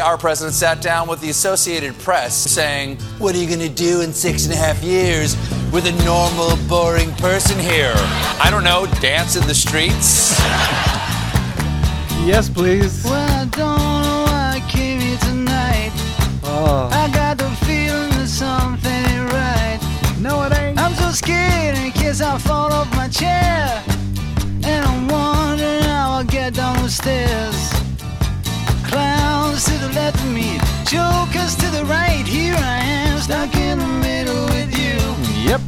Our president sat down with the Associated Press saying, What are you going to do in six and a half years with a normal, boring person here? I don't know, dance in the streets? Yes, please. Well, I don't know why I came here tonight. Oh. I got the feeling that something ain't right. No, it ain't. I'm so scared in case I fall off my chair. And I'm wondering how I'll get down the stairs. To the left of me, jokers to the right. Here I am, stuck in the middle with you. Yep.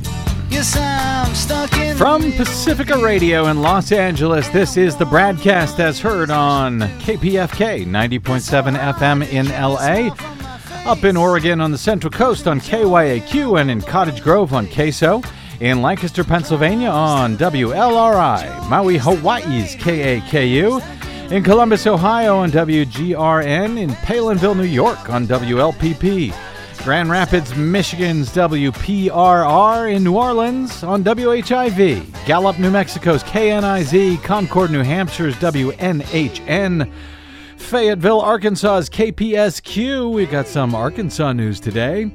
Yes, I'm stuck in From the middle. Pacifica Radio in Los Angeles, this is the Bradcast as heard on KPFK 90.7 FM in LA. Up in Oregon on the Central Coast on KYAQ and in Cottage Grove on KSO. In Lancaster, Pennsylvania on WLRI. Maui, Hawaii's KAKU. In Columbus, Ohio on WGRN. In Palenville, New York on WLPP. Grand Rapids, Michigan's WPRR in New Orleans on WHIV, Gallup, New Mexico's KNIZ, Concord, New Hampshire's WNHN, Fayetteville, Arkansas's KPSQ. We've got some Arkansas news today.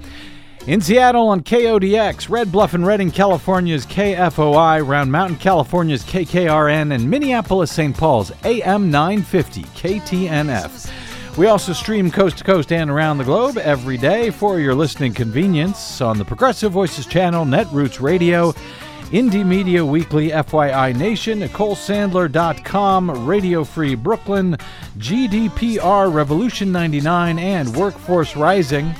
In Seattle on KODX, Red Bluff and Redding, California's KFOI, Round Mountain, California's KKRN, and Minneapolis, St. Paul's AM 950 KTNF. We also stream coast to coast and around the globe every day for your listening convenience on the Progressive Voices channel, Netroots Radio, Indie Media Weekly, FYI Nation, NicoleSandler.com, Radio Free Brooklyn, GDPR Revolution 99, and Workforce Rising.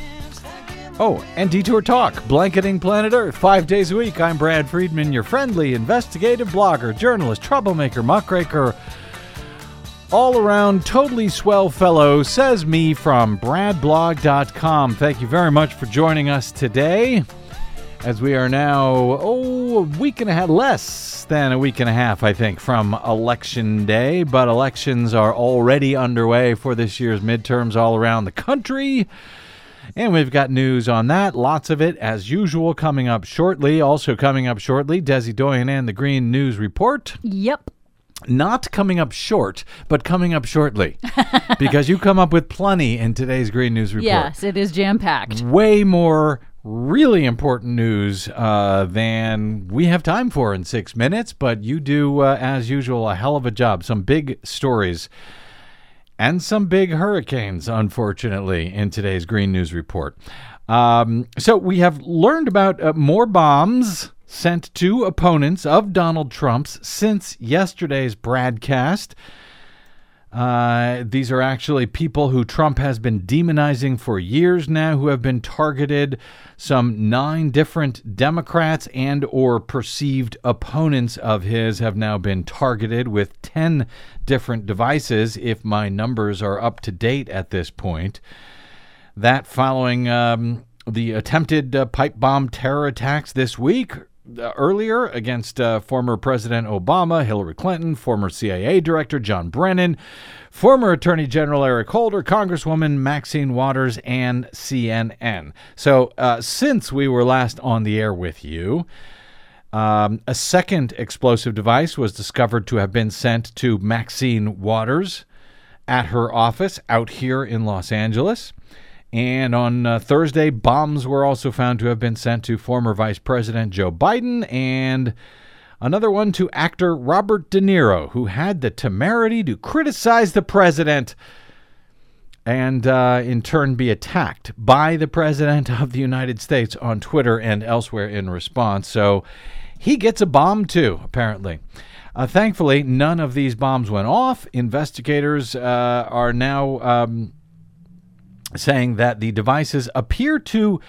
Oh, and Detour Talk, blanketing planet Earth five days a week. I'm Brad Friedman, your friendly investigative blogger, journalist, troublemaker, muckraker, all around totally swell fellow, says me from bradblog.com. Thank you very much for joining us today. As we are now, oh, a week and a half, less than a week and a half, I think, from election day. But elections are already underway for this year's midterms all around the country. And we've got news on that, lots of it as usual, coming up shortly. Also coming up shortly, Desi Doyen and the Green News Report. Yep. Not coming up short, but coming up shortly, because you come up with plenty in today's Green News Report. Yes, it is jam packed. Way more really important news uh, than we have time for in six minutes, but you do, uh, as usual, a hell of a job. Some big stories and some big hurricanes, unfortunately, in today's Green News Report. Um, so we have learned about uh, more bombs sent to opponents of Donald Trump's since yesterday's broadcast. Uh, these are actually people who Trump has been demonizing for years now, who have been targeted. Some nine different Democrats and or perceived opponents of his have now been targeted with ten different devices. If my numbers are up to date at this point, that following um, the attempted uh, pipe bomb terror attacks this week earlier against uh, former President Obama, Hillary Clinton, former CIA Director John Brennan, former Attorney General Eric Holder, Congresswoman Maxine Waters, and CNN. So, uh, since we were last on the air with you, um, a second explosive device was discovered to have been sent to Maxine Waters at her office out here in Los Angeles. And on uh, Thursday, bombs were also found to have been sent to former Vice President Joe Biden and another one to actor Robert De Niro, who had the temerity to criticize the president and uh, in turn be attacked by the President of the United States on Twitter and elsewhere in response. So he gets a bomb too, apparently. Uh, thankfully, none of these bombs went off. Investigators uh, are now. Um, saying that the devices appear to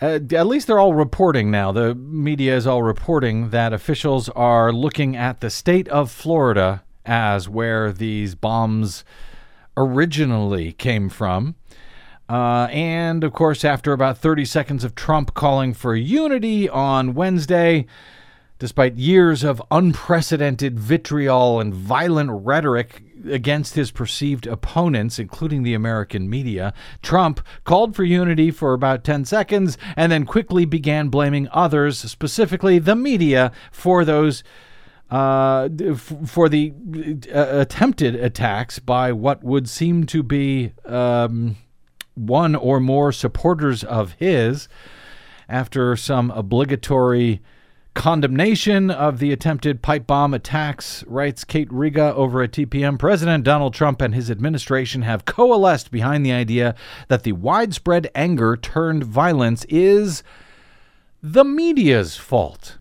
uh, at least they're all reporting now. The media is all reporting that officials are looking at the state of Florida as where these bombs originally came from. Uh, and of course, after about 30 seconds of Trump calling for unity on Wednesday, despite years of unprecedented vitriol and violent rhetoric against his perceived opponents, including the American media, Trump called for unity for about 10 seconds and then quickly began blaming others, specifically the media, for those uh, f- for the uh, attempted attacks by what would seem to be um, one or more supporters of his after some obligatory condemnation of the attempted pipe bomb attacks, writes Kate Riga over at TPM. President Donald Trump and his administration have coalesced behind the idea that the widespread anger turned violence is the media's fault.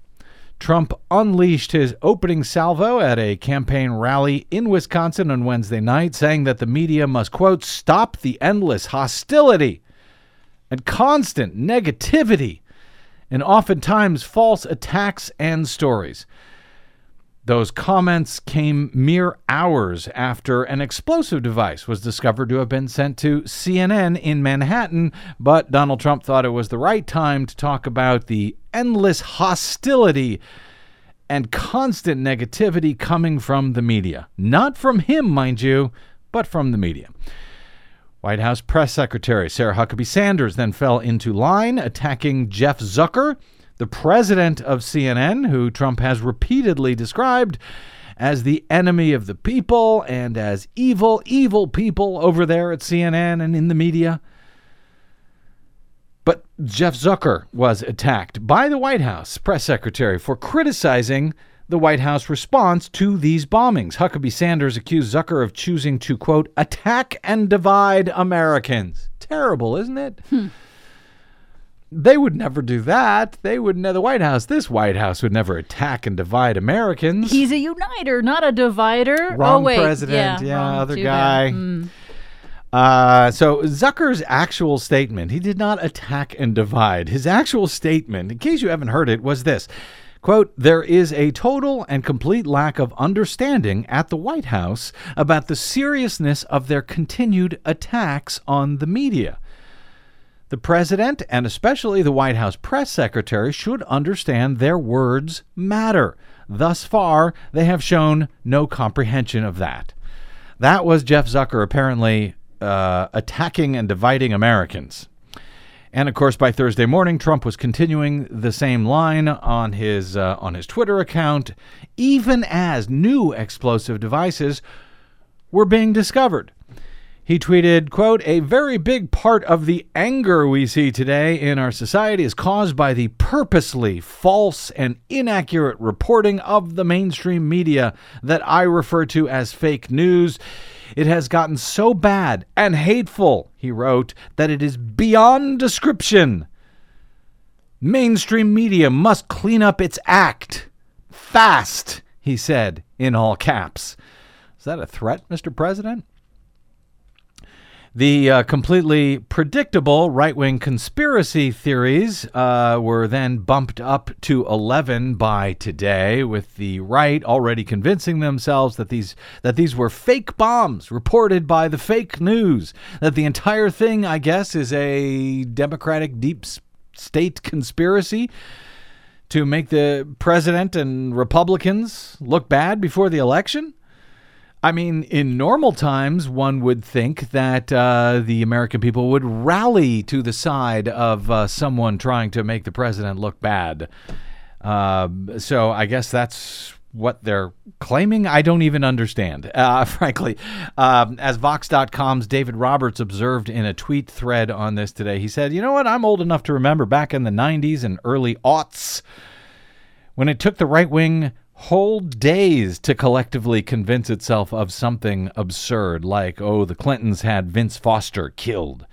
Trump unleashed his opening salvo at a campaign rally in Wisconsin on Wednesday night, saying that the media must, quote, stop the endless hostility and constant negativity and oftentimes false attacks and stories. Those comments came mere hours after an explosive device was discovered to have been sent to CNN in Manhattan, but Donald Trump thought it was the right time to talk about the endless hostility and constant negativity coming from the media. Not from him, mind you, but from the media. White House Press Secretary Sarah Huckabee Sanders then fell into line, attacking Jeff Zucker, the president of CNN, who Trump has repeatedly described as the enemy of the people and as evil, evil people over there at CNN and in the media. But Jeff Zucker was attacked by the White House press secretary for criticizing the White House response to these bombings. Huckabee Sanders accused Zucker of choosing to, quote, attack and divide Americans. Terrible, isn't it? Hmm. They would never do that. They would never, the White House, this White House would never attack and divide Americans. He's a uniter, not a divider. Wrong oh, wait. president. Yeah, Yeah, other guy. Mm. Uh, so Zucker's actual statement, he did not attack and divide. His actual statement, in case you haven't heard it, was this. Quote, there is a total and complete lack of understanding at the White House about the seriousness of their continued attacks on the media. The president and especially the White House press secretary should understand their words matter. Thus far, they have shown no comprehension of that. That was Jeff Zucker apparently uh, attacking and dividing Americans. And of course, by Thursday morning, Trump was continuing the same line on his uh, on his Twitter account, even as new explosive devices were being discovered. He tweeted, quote, a very big part of the anger we see today in our society is caused by the purposely false and inaccurate reporting of the mainstream media that I refer to as fake news. It has gotten so bad and hateful, he wrote, that it is beyond description. Mainstream media must clean up its act. Fast, he said in all caps. Is that a threat, Mr. President? The uh, completely predictable right wing conspiracy theories uh, were then bumped up to 11 by today, with the right already convincing themselves that these, that these were fake bombs reported by the fake news, that the entire thing, I guess, is a Democratic deep state conspiracy to make the president and Republicans look bad before the election. I mean, in normal times, one would think that uh, the American people would rally to the side of uh, someone trying to make the president look bad. Uh, so I guess that's what they're claiming. I don't even understand, uh, frankly. Um, as Vox.com's David Roberts observed in a tweet thread on this today, he said, You know what? I'm old enough to remember back in the 90s and early aughts when it took the right wing whole days to collectively convince itself of something absurd, like, oh, the Clintons had Vince Foster killed.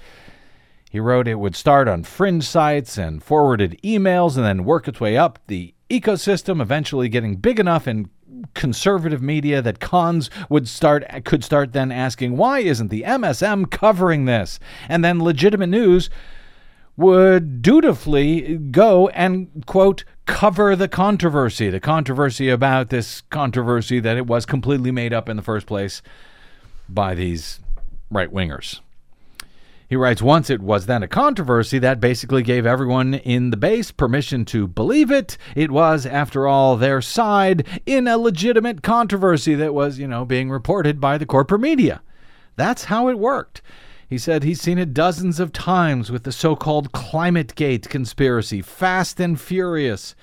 He wrote it would start on fringe sites and forwarded emails and then work its way up the ecosystem, eventually getting big enough in conservative media that cons would start could start then asking why isn't the MSM covering this? And then legitimate news would dutifully go and quote cover the controversy the controversy about this controversy that it was completely made up in the first place by these right wingers he writes once it was then a controversy that basically gave everyone in the base permission to believe it. It was after all their side in a legitimate controversy that was you know being reported by the corporate media. That's how it worked he said he's seen it dozens of times with the so called Climate Gate conspiracy, fast and furious.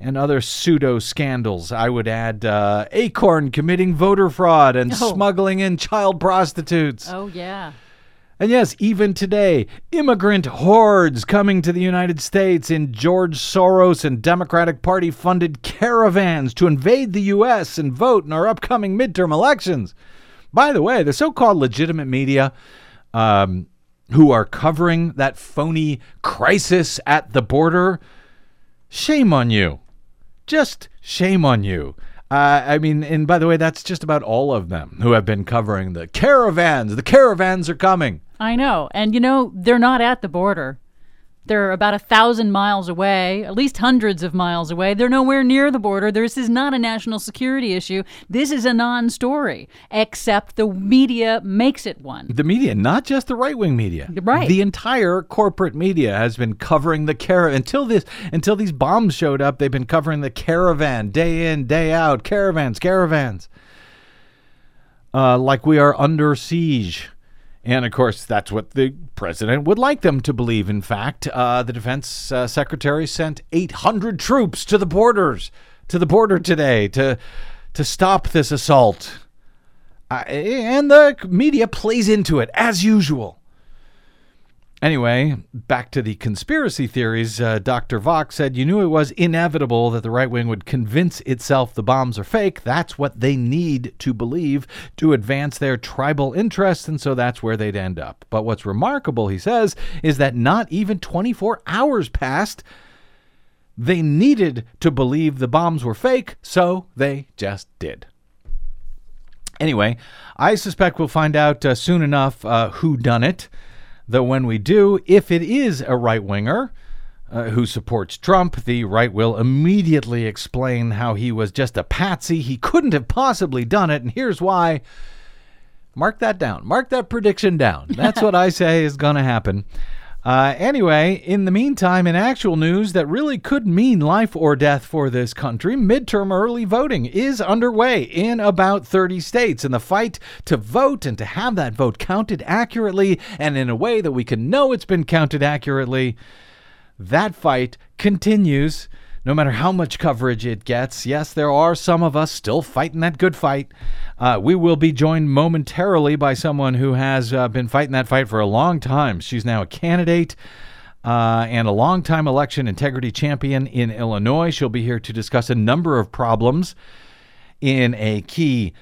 and other pseudo scandals. I would add uh, Acorn committing voter fraud and Oh. smuggling in child prostitutes. Oh, yeah. And yes, even today, immigrant hordes coming to the United States in George Soros and Democratic Party funded caravans to invade the U.S. and vote in our upcoming midterm elections. By the way, the so called legitimate media um, who are covering that phony crisis at the border, shame on you. Just shame on you. Uh, I mean, and by the way, that's just about all of them who have been covering the caravans. The caravans are coming. I know. And, you know, they're not at the border. They're about a thousand miles away, at least hundreds of miles away. They're nowhere near the border. This is not a national security issue. This is a non story, except the media makes it one. The media, not just the right wing media, Right. The entire corporate media has been covering the caravan until this until these bombs showed up. They've been covering the caravan day in day out. Caravans, caravans. Uh, like we are under siege. And of course, that's what the president would like them to believe. In fact, uh, the defense uh, secretary sent 800 troops to the borders, to the border today to to stop this assault. Uh, and the media plays into it as usual. Anyway, back to the conspiracy theories. Uh, Dr. Vox said, You knew it was inevitable that the right wing would convince itself the bombs are fake. That's what they need to believe to advance their tribal interests, and so that's where they'd end up. But what's remarkable, he says, is that not even 24 hours passed. They needed to believe the bombs were fake, so they just did. Anyway, I suspect we'll find out uh, soon enough uh, who done it. Though when we do, if it is a right winger uh, who supports Trump, the right will immediately explain how he was just a patsy. He couldn't have possibly done it, and here's why. Mark that down. Mark that prediction down. That's what I say is going to happen. Uh, anyway, in the meantime, in actual news that really could mean life or death for this country, midterm early voting is underway in about 30 states. And the fight to vote and to have that vote counted accurately and in a way that we can know it's been counted accurately, that fight continues no matter how much coverage it gets. Yes, there are some of us still fighting that good fight. Uh, we will be joined momentarily by someone who has uh, been fighting that fight for a long time. She's now a candidate uh, and a longtime election integrity champion in Illinois. She'll be here to discuss a number of problems in a key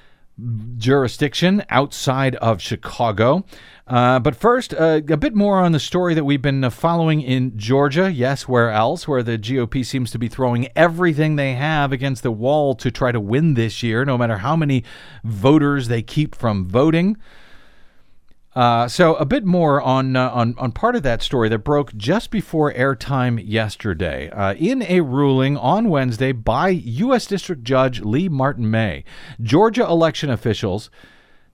jurisdiction outside of Chicago. Uh, but first, uh, a bit more on the story that we've been uh, following in Georgia. Yes, where else? Where the GOP seems to be throwing everything they have against the wall to try to win this year, no matter how many voters they keep from voting. Uh, so a bit more on, uh, on on part of that story that broke just before airtime yesterday. Uh, in a ruling on Wednesday by U.S. District Judge Leigh Martin May, Georgia election officials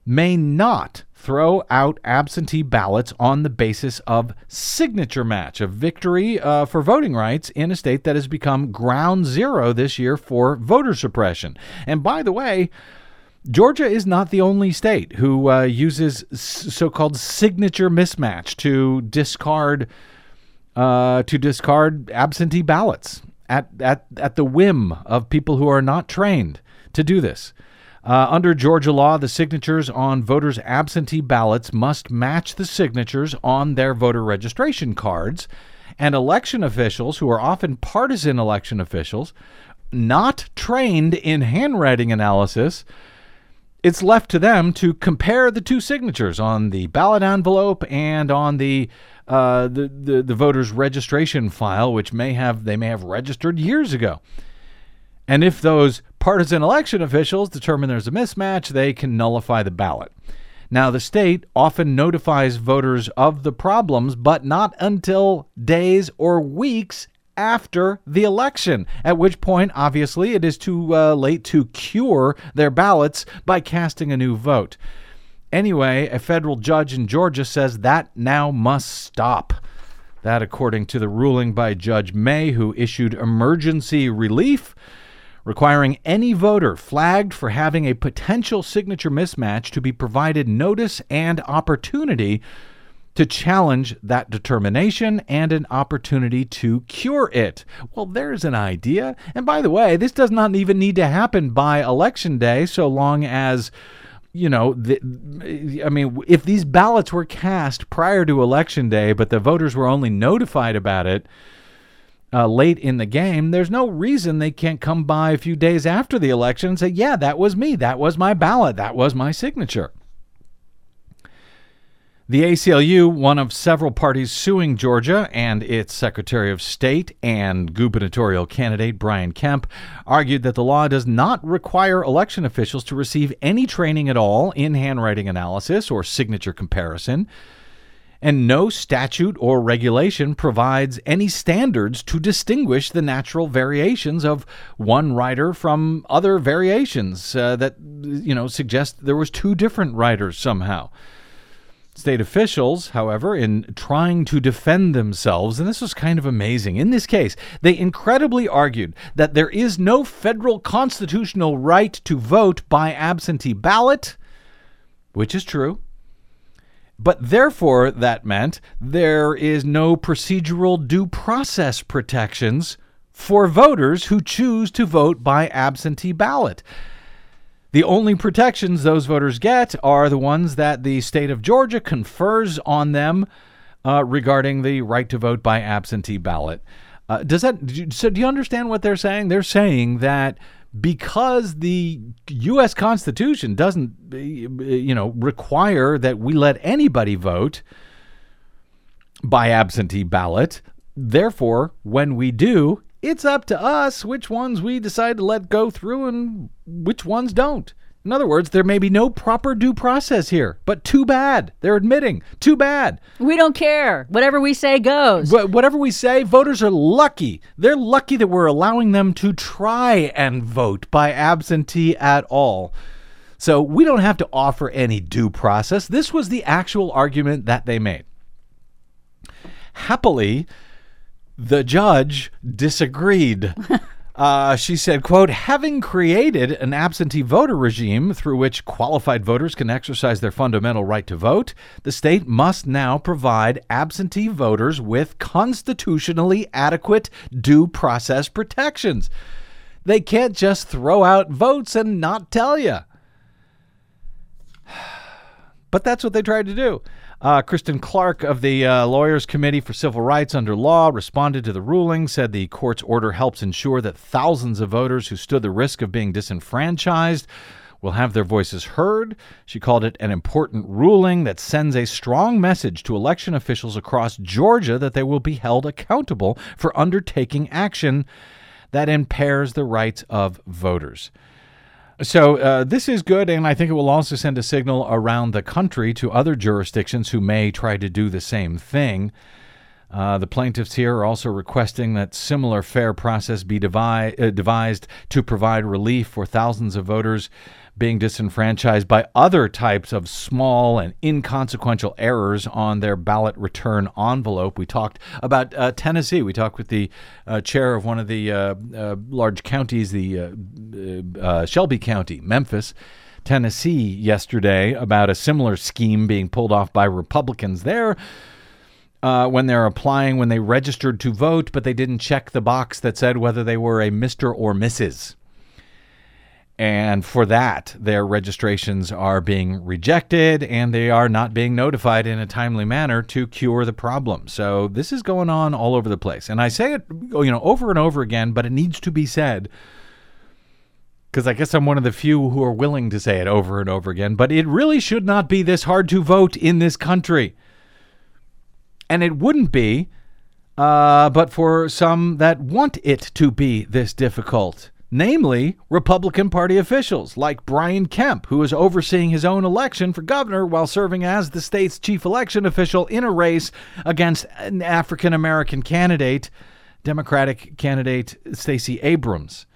may not throw out absentee ballots on the basis of signature match, a victory uh, for voting rights in a state that has become ground zero this year for voter suppression. And by the way. Georgia is not the only state who uh, uses so-called signature mismatch to discard uh, to discard absentee ballots at, at at the whim of people who are not trained to do this. Uh, under Georgia law, the signatures on voters' absentee ballots must match the signatures on their voter registration cards, and election officials, who are often partisan election officials, not trained in handwriting analysis, it's left to them to compare the two signatures on the ballot envelope and on the uh, the, the the voter's registration file, which may have they may have registered years ago. And if those partisan election officials determine there's a mismatch, they can nullify the ballot. Now, the state often notifies voters of the problems, but not until days or weeks after the election, at which point, obviously, it is too uh, late to cure their ballots by casting a new vote. Anyway, a federal judge in Georgia says that now must stop. That, according to the ruling by Judge May, who issued emergency relief requiring any voter flagged for having a potential signature mismatch to be provided notice and opportunity to challenge that determination and an opportunity to cure it. Well, there's an idea. And by the way, this does not even need to happen by election day so long as you know, the, I mean, if these ballots were cast prior to election day, but the voters were only notified about it uh, late in the game, there's no reason they can't come by a few days after the election and say, yeah, that was me. That was my ballot. That was my signature. The ACLU, one of several parties suing Georgia and its Secretary of State and gubernatorial candidate Brian Kemp, argued that the law does not require election officials to receive any training at all in handwriting analysis or signature comparison. And no statute or regulation provides any standards to distinguish the natural variations of one writer from other variations uh, that, you know, suggest there was two different writers somehow. State officials, however, in trying to defend themselves, and this was kind of amazing. In this case, they incredibly argued that there is no federal constitutional right to vote by absentee ballot, which is true. But therefore, that meant there is no procedural due process protections for voters who choose to vote by absentee ballot. The only protections those voters get are the ones that the state of Georgia confers on them uh, regarding the right to vote by absentee ballot. Uh, does that so? Do you understand what they're saying? They're saying that because the U.S. Constitution doesn't, you know, require that we let anybody vote by absentee ballot. Therefore, when we do, it's up to us which ones we decide to let go through and which ones don't. In other words, there may be no proper due process here, but too bad. They're admitting, too bad. We don't care. Whatever we say goes. Wh- whatever we say, voters are lucky. They're lucky that we're allowing them to try and vote by absentee at all. So we don't have to offer any due process. This was the actual argument that they made. Happily, the judge disagreed. Uh, she said, quote, having created an absentee voter regime through which qualified voters can exercise their fundamental right to vote, the state must now provide absentee voters with constitutionally adequate due process protections. They can't just throw out votes and not tell you. But that's what they tried to do. Uh, Kristen Clarke of the uh, Lawyers Committee for Civil Rights Under Law responded to the ruling, said the court's order helps ensure that thousands of voters who stood the risk of being disenfranchised will have their voices heard. She called it an important ruling that sends a strong message to election officials across Georgia that they will be held accountable for undertaking action that impairs the rights of voters. So uh, this is good, and I think it will also send a signal around the country to other jurisdictions who may try to do the same thing. Uh, the plaintiffs here are also requesting that similar fair process be devi- uh, devised to provide relief for thousands of voters being disenfranchised by other types of small and inconsequential errors on their ballot return envelope. We talked about uh, Tennessee. We talked with the uh, chair of one of the uh, uh large counties, the uh, Shelby County, Memphis. Tennessee yesterday about a similar scheme being pulled off by Republicans there. Uh, when they're applying, when they registered to vote, but they didn't check the box that said whether they were a Mr. or Mrs. And for that, their registrations are being rejected and they are not being notified in a timely manner to cure the problem. So this is going on all over the place. And I say it, you know, over and over again, but it needs to be said because I guess I'm one of the few who are willing to say it over and over again. But it really should not be this hard to vote in this country. And it wouldn't be, uh, but for some that want it to be this difficult namely Republican Party officials like Brian Kemp, who is overseeing his own election for governor while serving as the state's chief election official in a race against an African American candidate, Democratic candidate Stacey Abrams.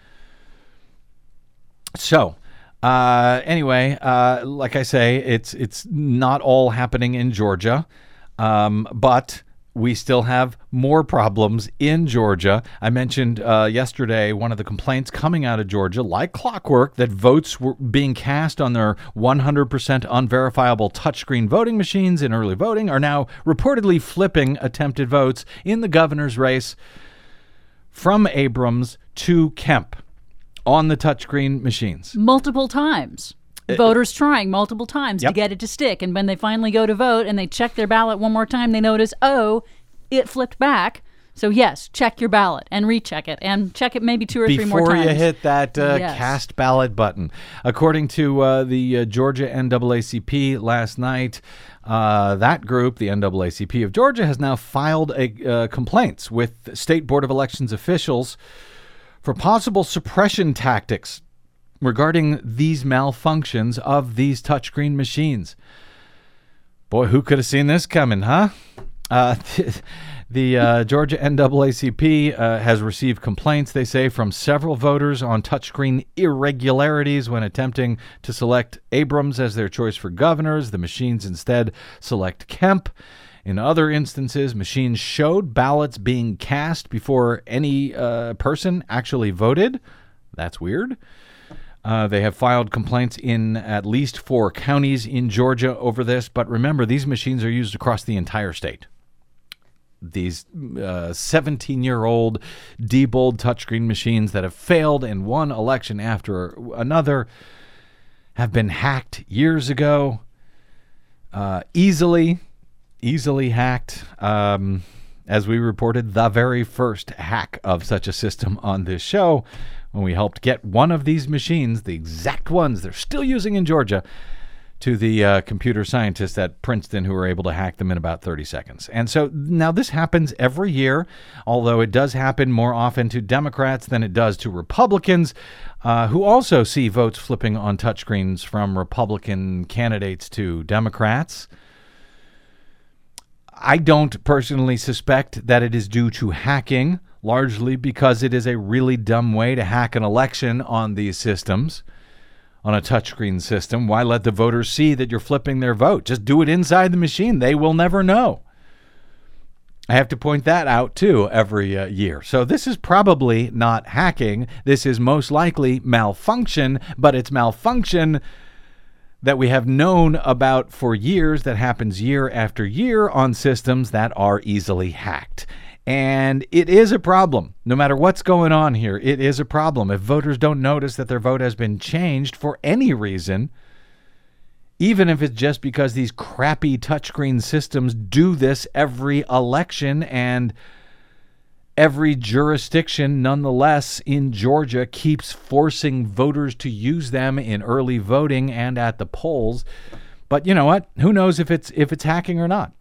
So, uh, anyway, uh, like I say, it's it's not all happening in Georgia, um, but we still have more problems in Georgia. I mentioned uh, yesterday one of the complaints coming out of Georgia, like clockwork, that votes were being cast on their 100% unverifiable touchscreen voting machines in early voting are now reportedly flipping attempted votes in the governor's race from Abrams to Kemp on the touchscreen machines. multiple times. Voters trying multiple times Yep. to get it to stick. And when they finally go to vote and they check their ballot one more time, they notice, oh, it flipped back. So, yes, check your ballot and recheck it and check it maybe two or three more times. before you hit that uh, Yes. cast ballot button. According to uh, the uh, Georgia NAACP last night, uh, that group, the NAACP of Georgia, has now filed a uh, complaints with state board of elections officials for possible suppression tactics regarding these malfunctions of these touchscreen machines. Boy, who could have seen this coming, huh? Uh, the uh, Georgia NAACP uh, has received complaints, they say, from several voters on touchscreen irregularities when attempting to select Abrams as their choice for governors. The machines instead select Kemp. In other instances, machines showed ballots being cast before any uh, person actually voted. That's weird. Uh, they have filed complaints in at least four counties in Georgia over this. But remember, these machines are used across the entire state. These 17 year old Diebold touchscreen machines that have failed in one election after another have been hacked years ago. Uh, easily, easily hacked. Um, as we reported, the very first hack of such a system on this show when we helped get one of these machines, the exact ones they're still using in Georgia, to the uh, computer scientists at Princeton who were able to hack them in about 30 seconds. And so now this happens every year, although it does happen more often to Democrats than it does to Republicans, uh, who also see votes flipping on touchscreens from Republican candidates to Democrats. I don't personally suspect that it is due to hacking, largely because it is a really dumb way to hack an election on these systems, on a touchscreen system. Why let the voters see that you're flipping their vote? Just do it inside the machine. They will never know. I have to point that out too every uh, year. So this is probably not hacking. This is most likely malfunction, but it's malfunction that we have known about for years that happens year after year on systems that are easily hacked. And it is a problem. No matter what's going on here, it is a problem. If voters don't notice that their vote has been changed for any reason, even if it's just because these crappy touchscreen systems do this every election and every jurisdiction, nonetheless, in Georgia keeps forcing voters to use them in early voting and at the polls. But you know what? Who knows if it's if it's hacking or not?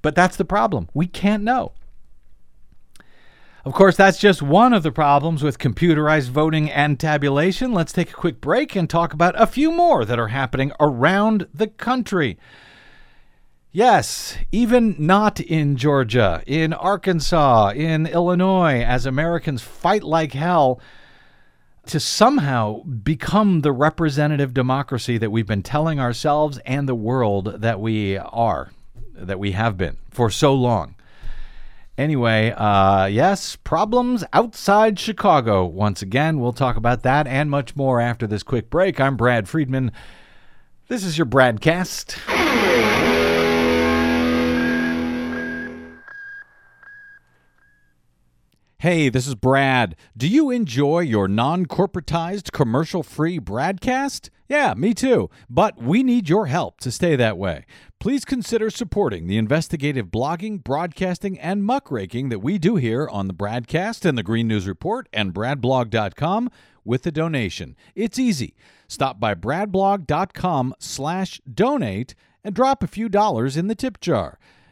But that's the problem. We can't know. Of course, that's just one of the problems with computerized voting and tabulation. Let's take a quick break and talk about a few more that are happening around the country. Yes, even not in Georgia, in Arkansas, in Illinois, as Americans fight like hell to somehow become the representative democracy that we've been telling ourselves and the world that we are, that we have been for so long. Anyway, uh, yes, problems outside Chicago. Once again, we'll talk about that and much more after this quick break. I'm Brad Friedman. This is your Bradcast. Hey, this is Brad. Do you enjoy your non corporatized, commercial free broadcast? Yeah, me too. But we need your help to stay that way. Please consider supporting the investigative blogging, broadcasting, and muckraking that we do here on the Bradcast and the Green News Report and bradblog.com with a donation. It's easy. Stop by bradblog.com slash donate and drop a few dollars in the tip jar.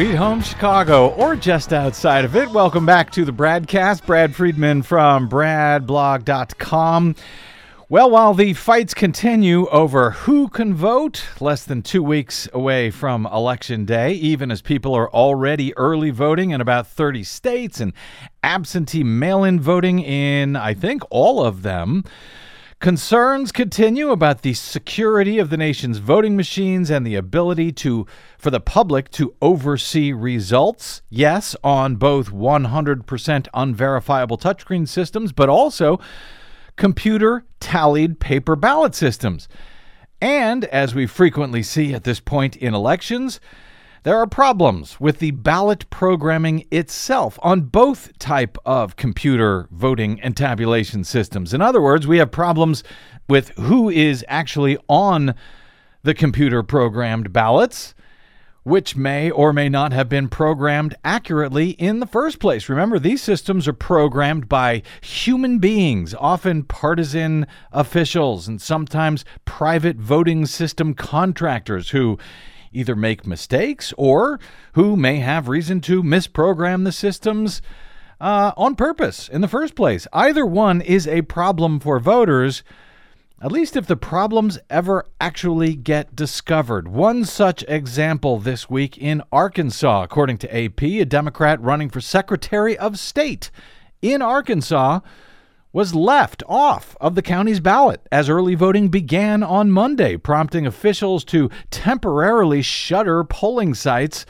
Sweet Home Chicago, or just outside of it. Welcome back to the Bradcast. Brad Friedman from BradBlog.com. Well, while the fights continue over who can vote, less than two weeks away from Election Day, even as people are already early voting in about 30 states and absentee mail in voting in, I think, all of them. Concerns continue about the security of the nation's voting machines and the ability to for the public to oversee results. Yes, on both 100% unverifiable touchscreen systems, but also computer tallied paper ballot systems. And as we frequently see at this point in elections, there are problems with the ballot programming itself on both type of computer voting and tabulation systems. In other words, we have problems with who is actually on the computer programmed ballots which may or may not have been programmed accurately in the first place. Remember, these systems are programmed by human beings, often partisan officials, and sometimes private voting system contractors who either make mistakes or who may have reason to misprogram the systems uh, on purpose in the first place. Either one is a problem for voters, at least if the problems ever actually get discovered. One such example this week in Arkansas, according to AP, a Democrat running for Secretary of State in Arkansas was left off of the county's ballot as early voting began on Monday, prompting officials to temporarily shutter polling sites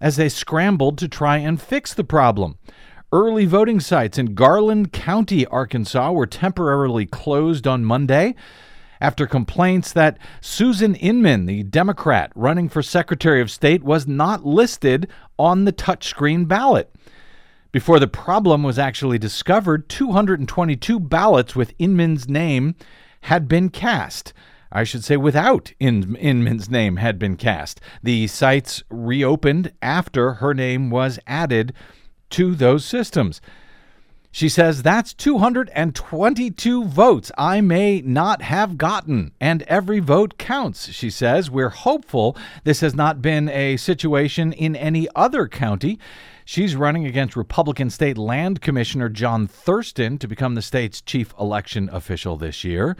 as they scrambled to try and fix the problem. Early voting sites in Garland County, Arkansas, were temporarily closed on Monday after complaints that Susan Inman, the Democrat running for Secretary of State, was not listed on the touchscreen ballot. Before the problem was actually discovered, 222 ballots with Inman's name had been cast. I should say without In- Inman's name had been cast. The sites reopened after her name was added to those systems. She says that's 222 votes I may not have gotten, and every vote counts. She says we're hopeful this has not been a situation in any other county. She's running against Republican State Land Commissioner John Thurston to become the state's chief election official this year.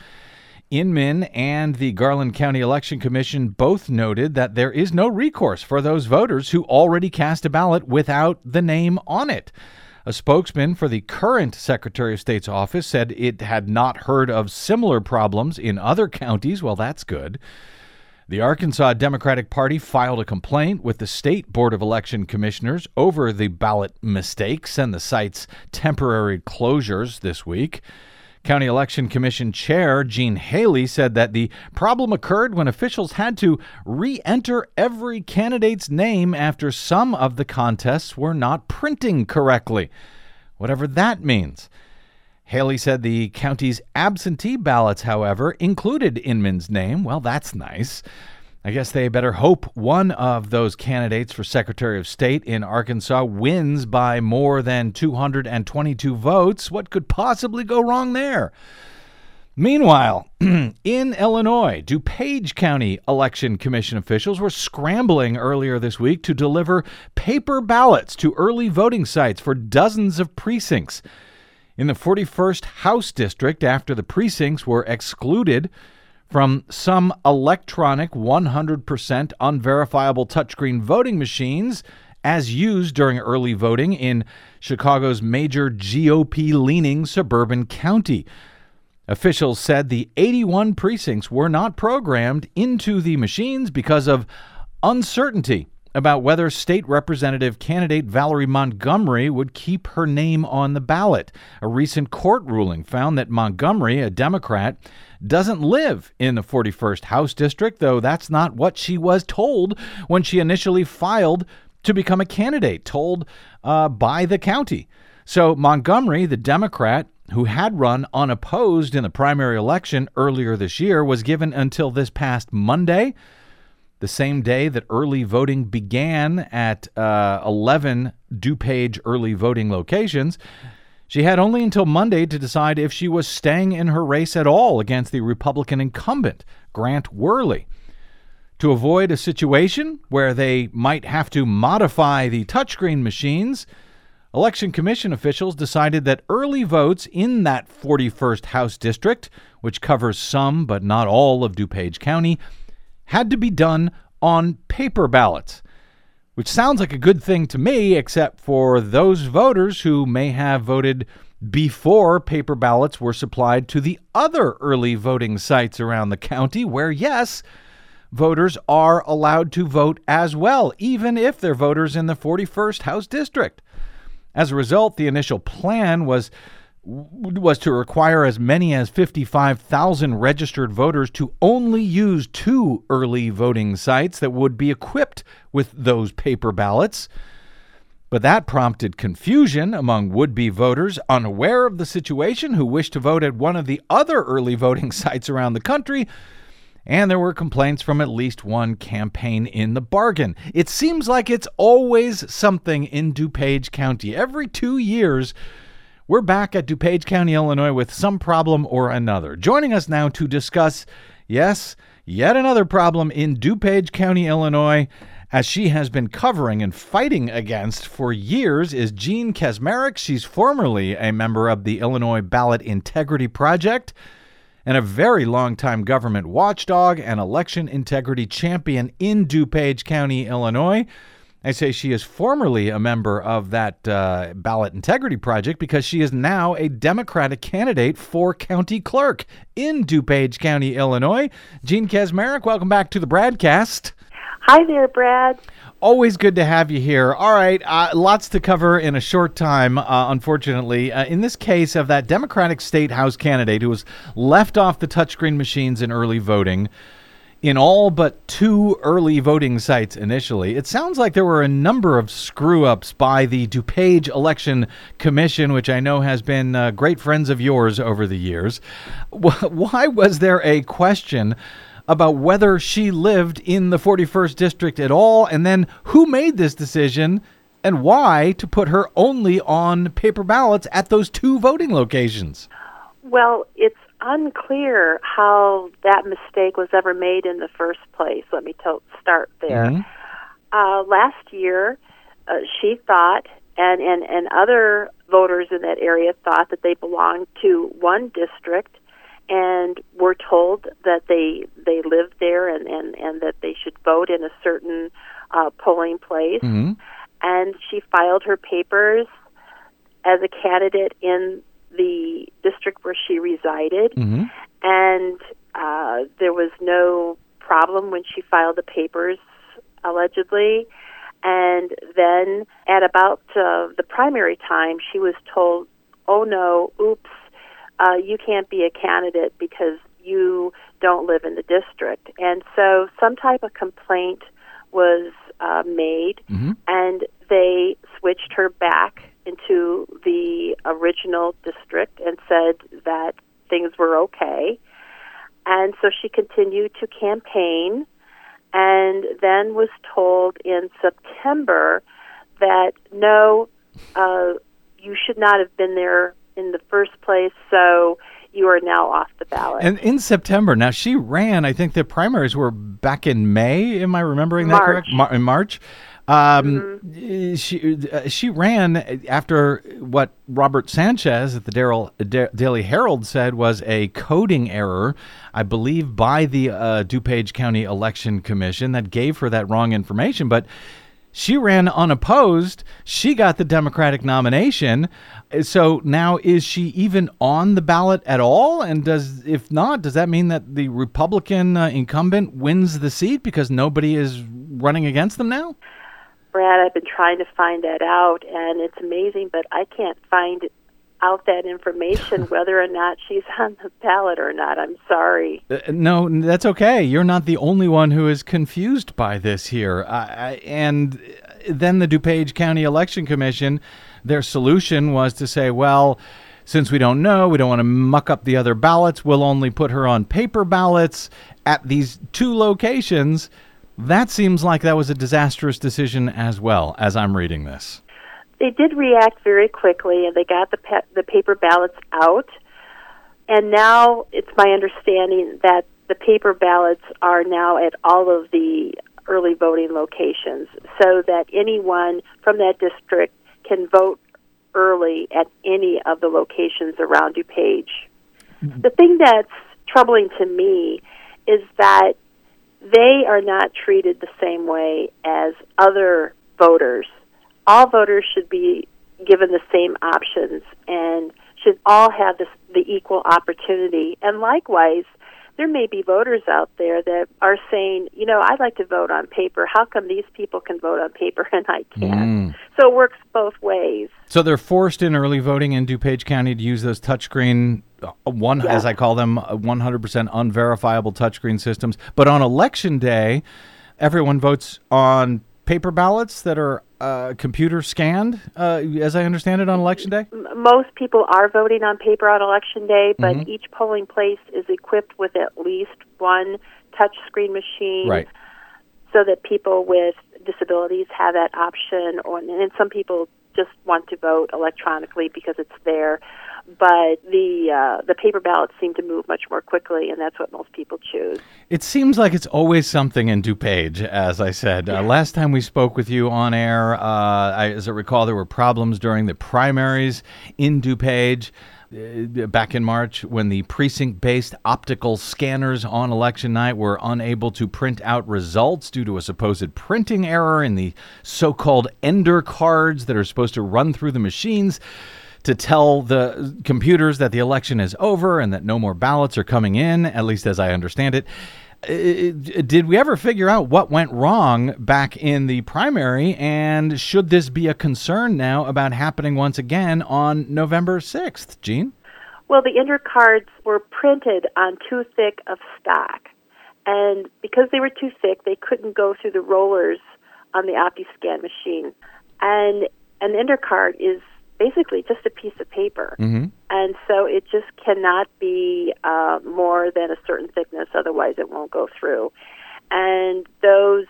Inman and the Garland County Election Commission both noted that there is no recourse for those voters who already cast a ballot without the name on it. A spokesman for the current Secretary of State's office said it had not heard of similar problems in other counties. Well, that's good. The Arkansas Democratic Party filed a complaint with the State Board of Election Commissioners over the ballot mistakes and the site's temporary closures this week. County Election Commission Chair Gene Haley said that the problem occurred when officials had to re enter every candidate's name after some of the contests were not printing correctly, whatever that means. Haley said the county's absentee ballots, however, included Inman's name. Well, that's nice. I guess they better hope one of those candidates for Secretary of State in Arkansas wins by more than 222 votes. What could possibly go wrong there? Meanwhile, in Illinois, DuPage County Election Commission officials were scrambling earlier this week to deliver paper ballots to early voting sites for dozens of precincts. In the 41st House District, after the precincts were excluded, from some electronic 100% unverifiable touchscreen voting machines as used during early voting in Chicago's major GOP leaning suburban county. Officials said the 81 precincts were not programmed into the machines because of uncertainty about whether state representative candidate Valerie Montgomery would keep her name on the ballot. A recent court ruling found that Montgomery, a Democrat, doesn't live in the 41st House District, though that's not what she was told when she initially filed to become a candidate, told uh, by the county. So Montgomery, the Democrat, who had run unopposed in the primary election earlier this year, was given until this past Monday, the same day that early voting began at uh, 11 DuPage early voting locations. She had only until Monday to decide if she was staying in her race at all against the Republican incumbent, Grant Wehrli. To avoid a situation where they might have to modify the touchscreen machines, Election Commission officials decided that early votes in that 41st House District, which covers some but not all of DuPage County, had to be done on paper ballots. Which sounds like a good thing to me, except for those voters who may have voted before paper ballots were supplied to the other early voting sites around the county, where, yes, voters are allowed to vote as well, even if they're voters in the 41st House District. As a result, the initial plan was was to require as many as 55,000 registered voters to only use two early voting sites that would be equipped with those paper ballots. But that prompted confusion among would be voters unaware of the situation who wished to vote at one of the other early voting sites around the country and there were complaints from at least one campaign in the bargain. It seems like it's always something in DuPage County. Every two years, we're back at DuPage County, Illinois, with some problem or another. Joining us now to discuss, yes, yet another problem in DuPage County, Illinois, as she has been covering and fighting against for years, is Jean Kaczmarek. She's formerly a member of the Illinois Ballot Integrity Project and a very long-time government watchdog and election integrity champion in DuPage County, Illinois. I say she is formerly a member of that uh, ballot integrity project because she is now a Democratic candidate for county clerk in DuPage County, Illinois. Jean Kaczmarek, welcome back to the BradCast. Hi there, Brad. Always good to have you here. All right, uh, lots to cover in a short time, uh, unfortunately. Uh, in this case of that Democratic State House candidate who was left off the touchscreen machines in early voting in all but two early voting sites initially. It sounds like there were a number of screw ups by the DuPage Election Commission, which I know has been uh, great friends of yours over the years. Why was there a question? about whether she lived in the 41st district at all, and then who made this decision and why to put her only on paper ballots at those two voting locations. Well, it's unclear how that mistake was ever made in the first place. Let me to- start there. Mm-hmm. Uh, last year, uh, she thought, and, and, and other voters in that area thought that they belonged to one district and were told that they they lived there and and and that they should vote in a certain uh, polling place. Mm-hmm. And she filed her papers as a candidate in the district where she resided, mm-hmm. and uh, there was no problem when she filed the papers allegedly. And then at about uh, the primary time, she was told, "Oh no, oops." uh, you can't be a candidate because you don't live in the district. And so some type of complaint was uh, made, mm-hmm. and they switched her back into the original district and said that things were okay. And so she continued to campaign and then was told in September that no, uh, you should not have been there in the first place. So you are now off the ballot. And in September, now she ran. I think the primaries were back in May. Am I remembering that March. correct? Mar- in March. Um, mm-hmm. She uh, she ran after what Robert Sanchez at the Darrell, da- Daily Herald said was a coding error, I believe, by the uh, DuPage County Election Commission that gave her that wrong information. But she ran unopposed. She got the Democratic nomination. So now is she even on the ballot at all? And does if not, does that mean that the Republican uh, incumbent wins the seat because nobody is running against them now? Brad, I've been trying to find that out and it's amazing, but I can't find out that information whether or not she's on the ballot or not. I'm sorry. Uh, no, that's okay. You're not the only one who is confused by this here. Uh, and then the DuPage County Election Commission, their solution was to say, well, since we don't know, we don't want to muck up the other ballots, we'll only put her on paper ballots at these two locations. That seems like that was a disastrous decision as well, as I'm reading this they did react very quickly, and they got the the paper ballots out. And now it's my understanding that the paper ballots are now at all of the early voting locations so that anyone from that district can vote early at any of the locations around DuPage. Mm-hmm. The thing that's troubling to me is that they are not treated the same way as other voters. All voters should be given the same options and should all have this, the equal opportunity. And likewise, there may be voters out there that are saying, you know, I'd like to vote on paper. How come these people can vote on paper and I can't? So it works both ways. So they're forced in early voting in DuPage County to use those touchscreen uh, one Yeah. as I call them uh, 100% unverifiable touchscreen systems. But on election day, everyone votes on paper ballots that are uh, computer scanned, uh, as I understand it, on election day. Most people are voting on paper on election day, but each polling place is equipped with at least one touchscreen machine. Right. so that people with disabilities have that option or and some people just want to vote electronically because it's there but the uh, the paper ballots seem to move much more quickly and that's what most people choose It seems like it's always something in DuPage, as I said. Uh, last time we spoke with you on air, uh, I, as I recall, there were problems during the primaries in DuPage. Uh, back in March, when the precinct based optical scanners on election night were unable to print out results due to a supposed printing error in the so called Ender cards that are supposed to run through the machines to tell the computers that the election is over and that no more ballots are coming in, at least as I understand it. Did we ever figure out what went wrong back in the primary? And should this be a concern now about happening once again on November 6th, Jean? well the ender cards were printed on too thick of stock and because they were too thick they couldn't go through the rollers on the OptiScan machine and an ender card is basically just a piece of paper. Mm-hmm. and so it just cannot be uh, more than a certain thickness otherwise it won't go through. And those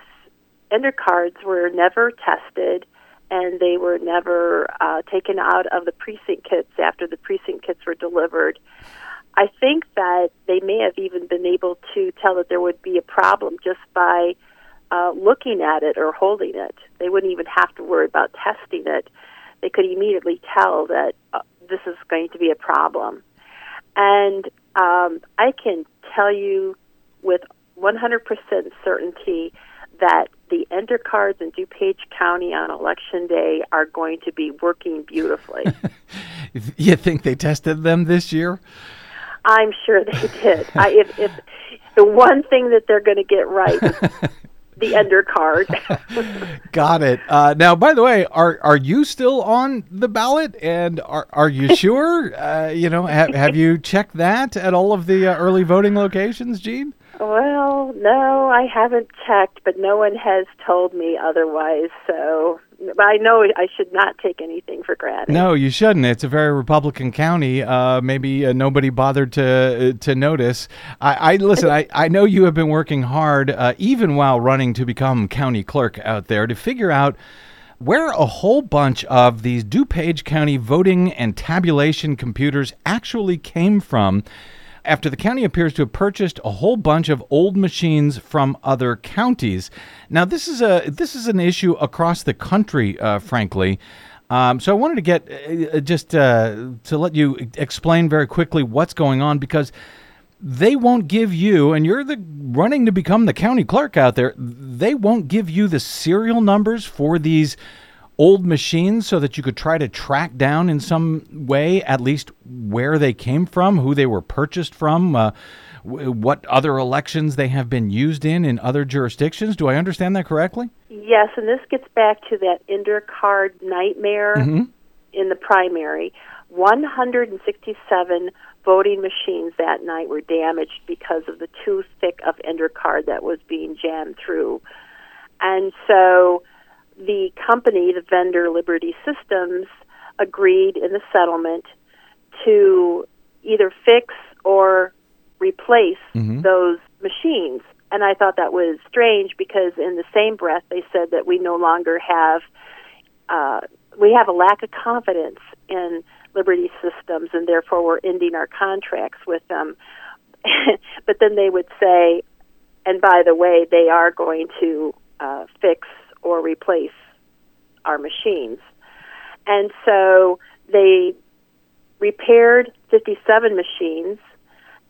ender cards were never tested and they were never uh, taken out of the precinct kits after the precinct kits were delivered. I think that they may have even been able to tell that there would be a problem just by uh, looking at it or holding it. They wouldn't even have to worry about testing it they could immediately tell that uh, this is going to be a problem. And um, I can tell you with 100% certainty that the ender cards in DuPage County on election day are going to be working beautifully. You think they tested them this year? I'm sure they did. I, if, if the one thing that they're going to get right the ender card. Got it. Uh, now, by the way, are are you still on the ballot? And are are you sure? uh, you know, have, have you checked that at all of the uh, early voting locations, Jean? Well, no, I haven't checked, but no one has told me otherwise. So but I know I should not take anything for granted. No, you shouldn't. It's a very Republican county. Uh, maybe uh, nobody bothered to uh, to notice. I, I listen. I, I know you have been working hard, uh, even while running to become county clerk out there, to figure out where a whole bunch of these DuPage County voting and tabulation computers actually came from. After the county appears to have purchased a whole bunch of old machines from other counties. Now, this is a this is an issue across the country, uh, frankly. Um, so I wanted to get uh, just uh, to let you explain very quickly what's going on because they won't give you, and you're the running to become the county clerk out there. They won't give you the serial numbers for these old machines so that you could try to track down in some way at least where they came from, who they were purchased from, uh, w- what other elections they have been used in in other jurisdictions. Do I understand that correctly? Yes, and this gets back to that ender card nightmare in the primary. 167 voting machines that night were damaged because of the too thick of ender card that was being jammed through. And so the company, the vendor Liberty Systems, agreed in the settlement to either fix or replace those machines. And I thought that was strange because in the same breath they said that we no longer have uh, we have a lack of confidence in Liberty Systems and therefore we're ending our contracts with them. but then they would say, and by the way, they are going to uh, fix or replace our machines. And so they repaired 57 machines,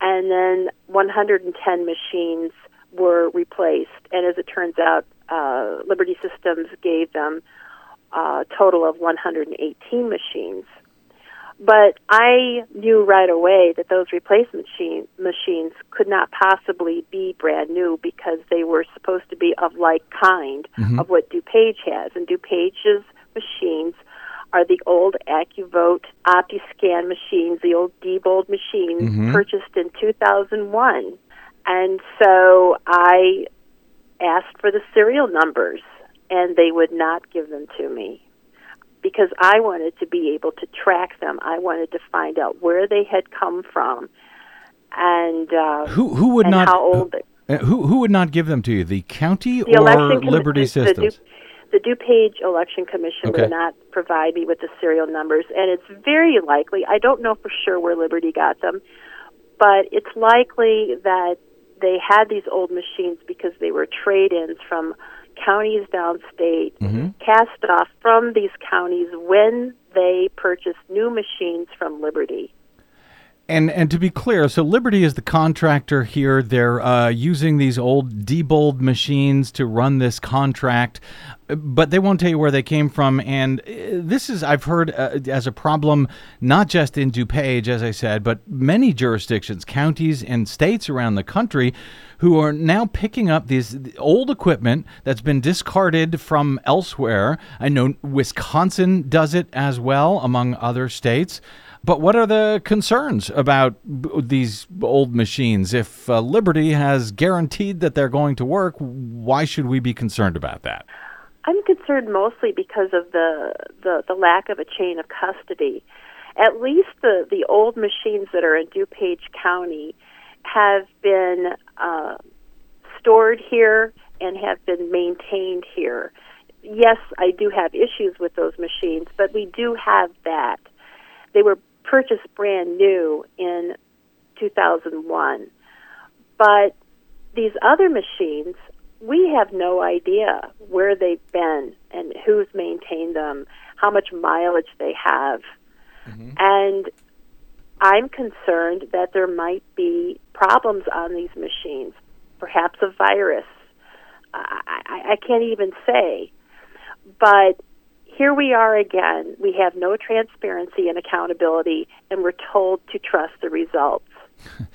and then 110 machines were replaced. And as it turns out, uh, Liberty Systems gave them a total of 118 machines. But I knew right away that those replacement machine, machines could not possibly be brand new because they were supposed to be of like kind Mm-hmm. of what DuPage has. And DuPage's machines are the old AccuVote OptiScan machines, the old Diebold machines Mhm. purchased in 2001. And so I asked for the serial numbers, and they would not give them to me because I wanted to be able to track them. I wanted to find out where they had come from, and uh, Who who would not how old they, uh, who who would not give them to you? The county the or commi- Liberty the, Systems? The, Du- the DuPage Election Commission Okay. would not provide me with the serial numbers, and it's very likely. I don't know for sure where Liberty got them, but it's likely that they had these old machines because they were trade-ins from counties downstate, Mm-hmm. cast off from these counties when they purchased new machines from Liberty. And and to be clear, so Liberty is the contractor here. They're uh, using these old Diebold machines to run this contract, but they won't tell you where they came from. And uh, this is I've heard uh, as a problem not just in DuPage, as I said, but many jurisdictions, counties, and states around the country who are now picking up these old equipment that's been discarded from elsewhere. I know Wisconsin does it as well, among other states. But what are the concerns about these old machines? If uh, Liberty has guaranteed that they're going to work, why should we be concerned about that? I'm concerned mostly because of the, the, the lack of a chain of custody. At least the, the old machines that are in DuPage County have been uh, stored here and have been maintained here. Yes, I do have issues with those machines, but we do have that. They were purchased brand new in 2001. But these other machines, we have no idea where they've been and who's maintained them, how much mileage they have. Mm-hmm. And I'm concerned that there might be problems on these machines, perhaps a virus. I, I, I can't even say. But here we are again. We have no transparency and accountability, and we're told to trust the results.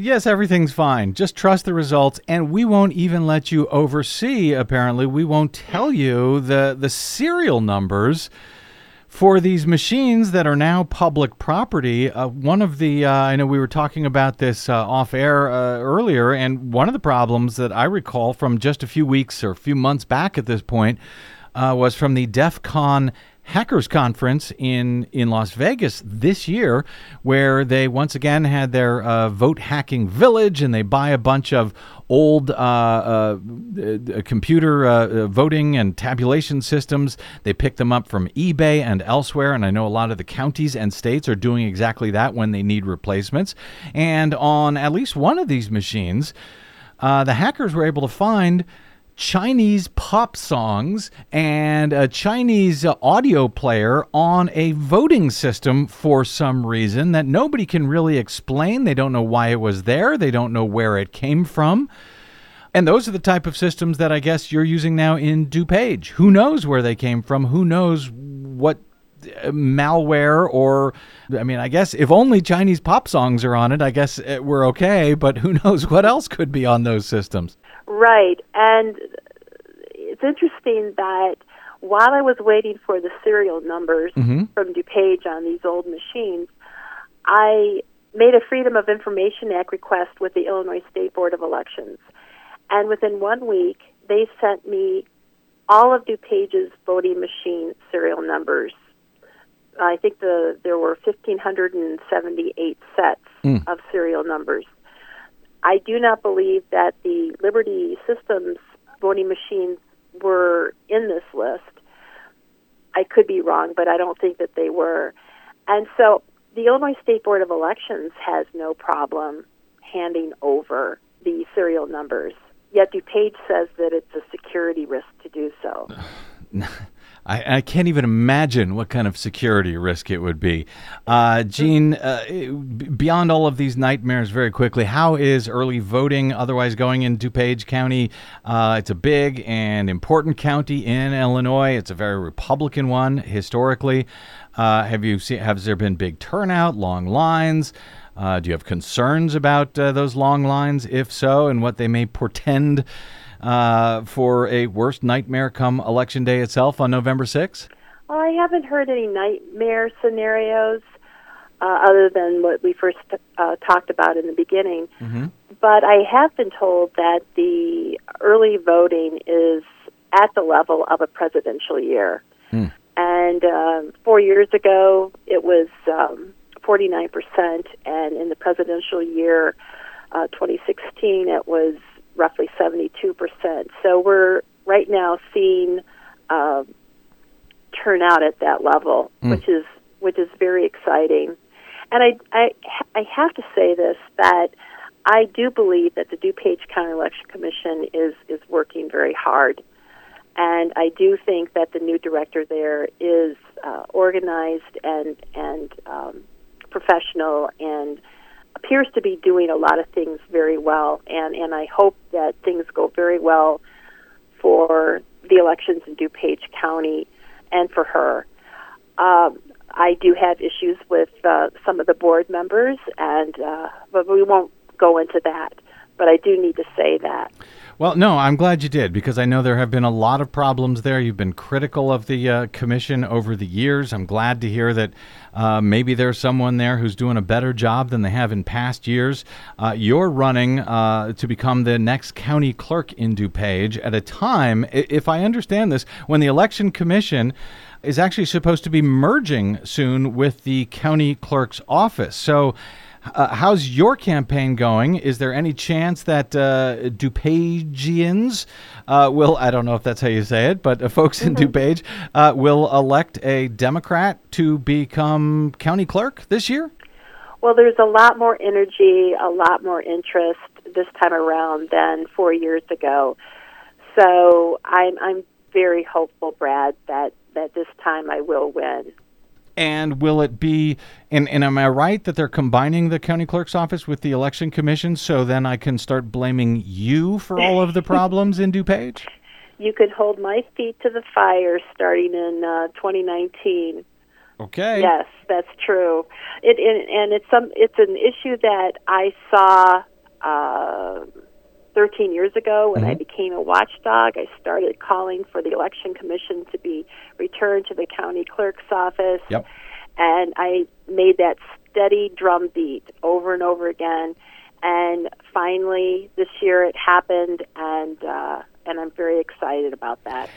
Yes, everything's fine. Just trust the results, and we won't even let you oversee. Apparently, we won't tell you the the serial numbers for these machines that are now public property. Uh, one of the uh, I know we were talking about this uh, off air uh, earlier, and one of the problems that I recall from just a few weeks or a few months back at this point uh, was from the DEF CON hackers conference in in Las Vegas this year, where they once again had their uh, vote hacking village, and they buy a bunch of old uh, uh, uh, computer uh, uh, voting and tabulation systems. They pick them up from eBay and elsewhere, and I know a lot of the counties and states are doing exactly that when they need replacements. And on at least one of these machines, uh, the hackers were able to find. Chinese pop songs and a Chinese audio player on a voting system for some reason that nobody can really explain. They don't know why it was there, they don't know where it came from. And those are the type of systems that I guess you're using now in DuPage. Who knows where they came from? Who knows what malware or I mean, I guess if only Chinese pop songs are on it, I guess uh, we're okay, but who knows what else could be on those systems? Right. And it's interesting that while I was waiting for the serial numbers Mhm. from DuPage on these old machines, I made a Freedom of Information Act request with the Illinois State Board of Elections. And within one week, they sent me all of DuPage's voting machine serial numbers. I think the there were 1,578 sets Mm. of serial numbers. I do not believe that the Liberty Systems voting machines were in this list. I could be wrong, but I don't think that they were. And so the Illinois State Board of Elections has no problem handing over the serial numbers. Yet DuPage says that it's a security risk to do so. I, I, can't even imagine what kind of security risk it would be. Uh, Jean, uh, beyond all of these nightmares, very quickly, how is early voting otherwise going in DuPage County? Uh, it's a big and important county in Illinois. It's a very Republican one historically. Uh, have you seen? Has there been big turnout, long lines? Uh, do you have concerns about uh, those long lines? If so, and what they may portend? Uh, for a worst nightmare come election day itself on November 6th? Well, I haven't heard any nightmare scenarios uh, other than what we first uh, talked about in the beginning. Mm-hmm. But I have been told that the early voting is at the level of a presidential year. Mm. And um, four years ago, it was um, 49%, and in the presidential year, uh, 2016, it was roughly 72%. So we're right now seeing uh, turnout at that level, mm. which is which is very exciting. And I, I I have to say this that I do believe that the DuPage County Election Commission is is working very hard, and I do think that the new director there is uh, organized and and um, professional and appears to be doing a lot of things very well, and and I hope that things go very well for the elections in DuPage County and for her. Um, I do have issues with uh, some of the board members, and uh, but we won't go into that. But I do need to say that. Well, no, I'm glad you did because I know there have been a lot of problems there. You've been critical of the uh, commission over the years. I'm glad to hear that uh, maybe there's someone there who's doing a better job than they have in past years. Uh, you're running uh, to become the next county clerk in DuPage at a time, if I understand this, when the election commission is actually supposed to be merging soon with the county clerk's office. So uh, how's your campaign going? Is there any chance that uh, DuPagians uh, will, I don't know if that's how you say it, but uh, folks mm-hmm. in DuPage uh, will elect a Democrat to become county clerk this year? Well, there's a lot more energy, a lot more interest this time around than four years ago. So I'm, I'm very hopeful, Brad, that, that this time I will win. And will it be? And, and am I right that they're combining the county clerk's office with the election commission? So then I can start blaming you for all of the problems in DuPage. You could hold my feet to the fire starting in uh, 2019. Okay. Yes, that's true. It, it and it's some it's an issue that I saw. Uh, 13 years ago when mm-hmm. I became a watchdog. I started calling for the election commission to be returned to the county clerk's office. Yep. And I made that steady drumbeat over and over again. And finally, this year it happened, and uh, and I'm very excited about that.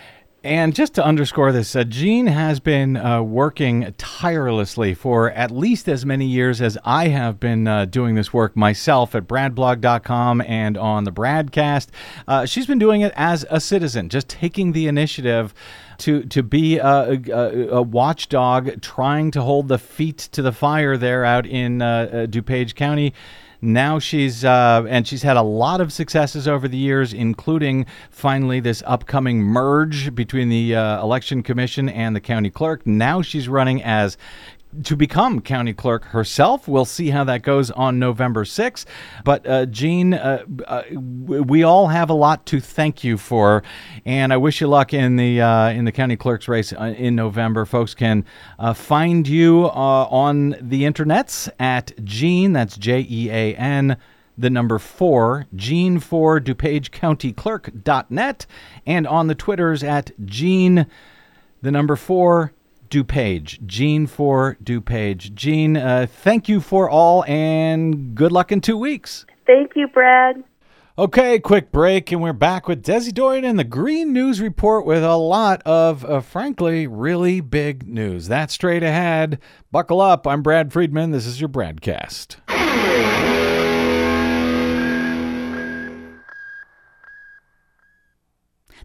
And just to underscore this, uh, Jean has been uh, working tirelessly for at least as many years as I have been uh, doing this work myself at bradblog.com and on the Bradcast. Uh, she's been doing it as a citizen, just taking the initiative to to be a, a, a, watchdog, trying to hold the feet to the fire there out in uh, uh, DuPage County. Now she's uh, and she's had a lot of successes over the years, including finally this upcoming merge between the uh, election commission and the county clerk. Now she's running as to become county clerk herself. We'll see how that goes on November 6th. But, uh, Jean, uh, uh, we all have a lot to thank you for, and I wish you luck in the uh, in the county clerk's race uh, in November. Folks can uh, find you on the internets at Jean, that's J E A N the number four, Jean for DuPage County Clerk.net, and on the Twitters at Jean, the number four, DuPage. Jean for DuPage. Jean, uh, thank you for all and good luck in two weeks. Thank you, Brad. Okay, quick break, and we're back with Desi Doyen and the Green News Report with a lot of, uh, frankly, really big news. That's straight ahead. Buckle up. I'm Brad Friedman. This is your Bradcast.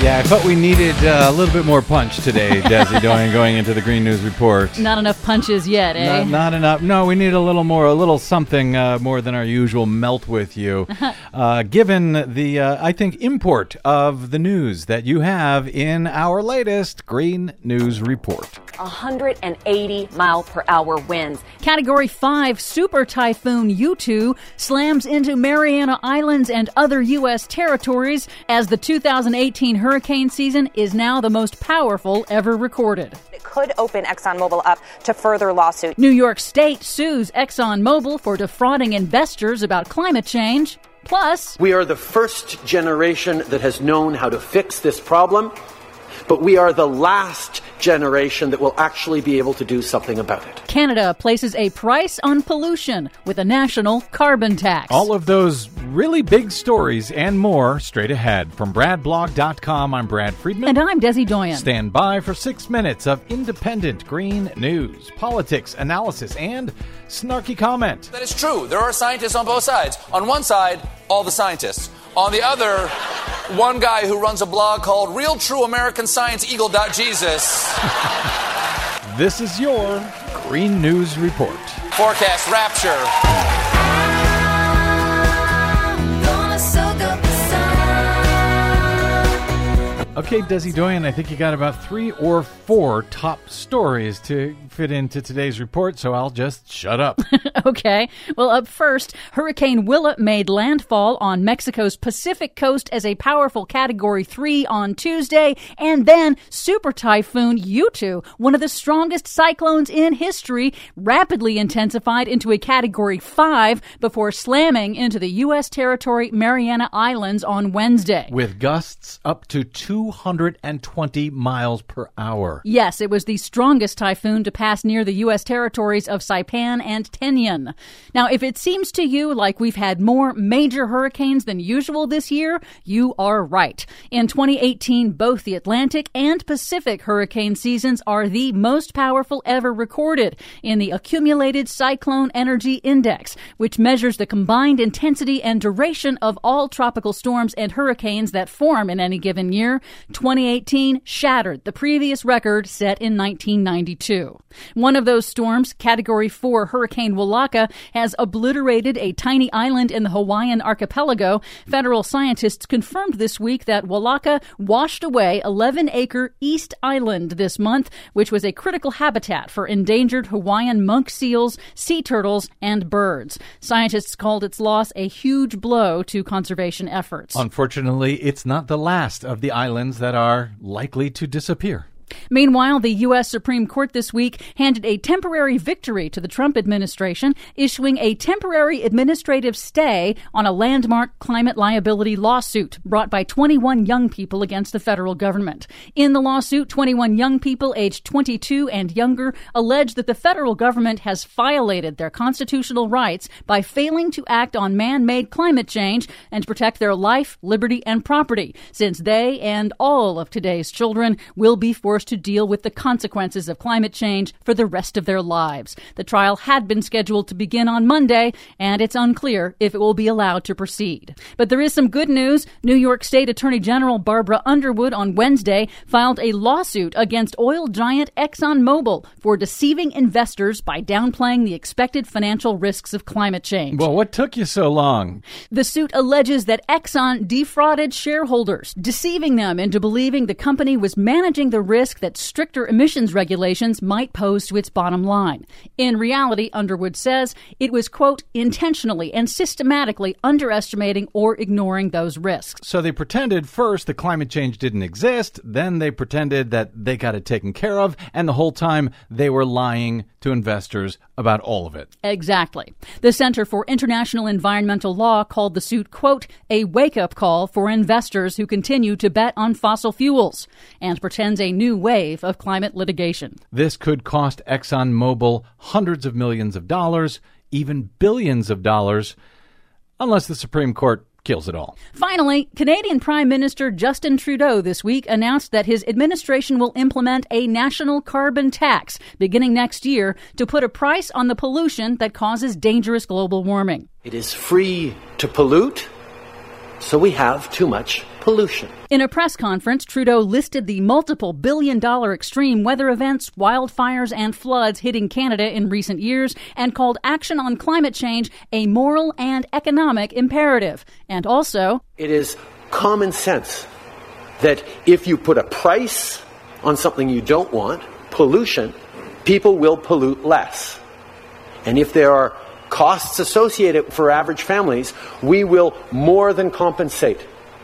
Yeah, I thought we needed uh, a little bit more punch today, Desi, going going into the Green News Report. Not enough punches yet, eh? Not, not enough. No, we need a little more, a little something uh, more than our usual melt with you. uh, given the, uh, I think, import of the news that you have in our latest Green News Report. 180 mile per hour winds. Category 5 Super Typhoon Yutu slams into Mariana Islands and other U.S. territories as the 2018 hurricane season is now the most powerful ever recorded. It could open ExxonMobil up to further lawsuits. New York State sues ExxonMobil for defrauding investors about climate change. Plus, We are the first generation that has known how to fix this problem, but we are the last generation that will actually be able to do something about it. Canada places a price on pollution with a national carbon tax. All of those really big stories and more straight ahead. From BradBlog.com, I'm Brad Friedman. and I'm Desi Doyen. Stand by for six minutes of independent green news, politics, analysis, and snarky comment. That is true. There are scientists on both sides. On one side, all the scientists. On the other, one guy who runs a blog called Real True American Science Eagle.Jesus. This is your Green News Report. Forecast rapture. Okay, Desi Doyen, I think you got about three or four top stories to fit into today's report, so I'll just shut up. Okay. Well, up first, Hurricane Willa made landfall on Mexico's Pacific coast as a powerful Category 3 on Tuesday, and then Super Typhoon Yutu, one of the strongest cyclones in history, rapidly intensified into a Category 5 before slamming into the U.S. territory Mariana Islands on Wednesday. With gusts up to 220 miles per hour. Yes, it was the strongest typhoon to pass near the U.S. territories of Saipan and Tinian. Now, if it seems to you like we've had more major hurricanes than usual this year, you are right. In 2018, both the Atlantic and Pacific hurricane seasons are the most powerful ever recorded in the Accumulated Cyclone Energy Index, which measures the combined intensity and duration of all tropical storms and hurricanes that form in any given year. 2018 shattered the previous record set in 1992. One of those storms, Category 4 Hurricane Walaka, has obliterated a tiny island in the Hawaiian archipelago. Federal scientists confirmed this week that Walaka washed away 11 acre East Island this month, which was a critical habitat for endangered Hawaiian monk seals, sea turtles, and birds. Scientists called its loss a huge blow to conservation efforts. Unfortunately, it's not the last of the islands that are likely to disappear. Meanwhile, the U.S. Supreme Court this week handed a temporary victory to the Trump administration, issuing a temporary administrative stay on a landmark climate liability lawsuit brought by 21 young people against the federal government. In the lawsuit, 21 young people aged 22 and younger allege that the federal government has violated their constitutional rights by failing to act on man made climate change and protect their life, liberty, and property, since they and all of today's children will be forced to deal with the consequences of climate change for the rest of their lives. The trial had been scheduled to begin on Monday, and it's unclear if it will be allowed to proceed. But there is some good news. New York State Attorney General Barbara Underwood on Wednesday filed a lawsuit against oil giant ExxonMobil for deceiving investors by downplaying the expected financial risks of climate change. Well, what took you so long? The suit alleges that Exxon defrauded shareholders, deceiving them into believing the company was managing the risk that stricter emissions regulations might pose to its bottom line. In reality, Underwood says, it was, quote, intentionally and systematically underestimating or ignoring those risks. So they pretended first that climate change didn't exist, then they pretended that they got it taken care of, and the whole time they were lying to investors about all of it. Exactly. The Center for International Environmental Law called the suit, quote, a wake up call for investors who continue to bet on fossil fuels and pretends a new wave of climate litigation. This could cost ExxonMobil hundreds of millions of dollars, even billions of dollars, unless the Supreme Court kills it all. Finally, Canadian Prime Minister Justin Trudeau this week announced that his administration will implement a national carbon tax beginning next year to put a price on the pollution that causes dangerous global warming. It is free to pollute, so we have too much pollution. In a press conference, Trudeau listed the multiple billion dollar extreme weather events, wildfires, and floods hitting Canada in recent years and called action on climate change a moral and economic imperative. And also, It is common sense that if you put a price on something you don't want, pollution, people will pollute less. And if there are costs associated for average families, we will more than compensate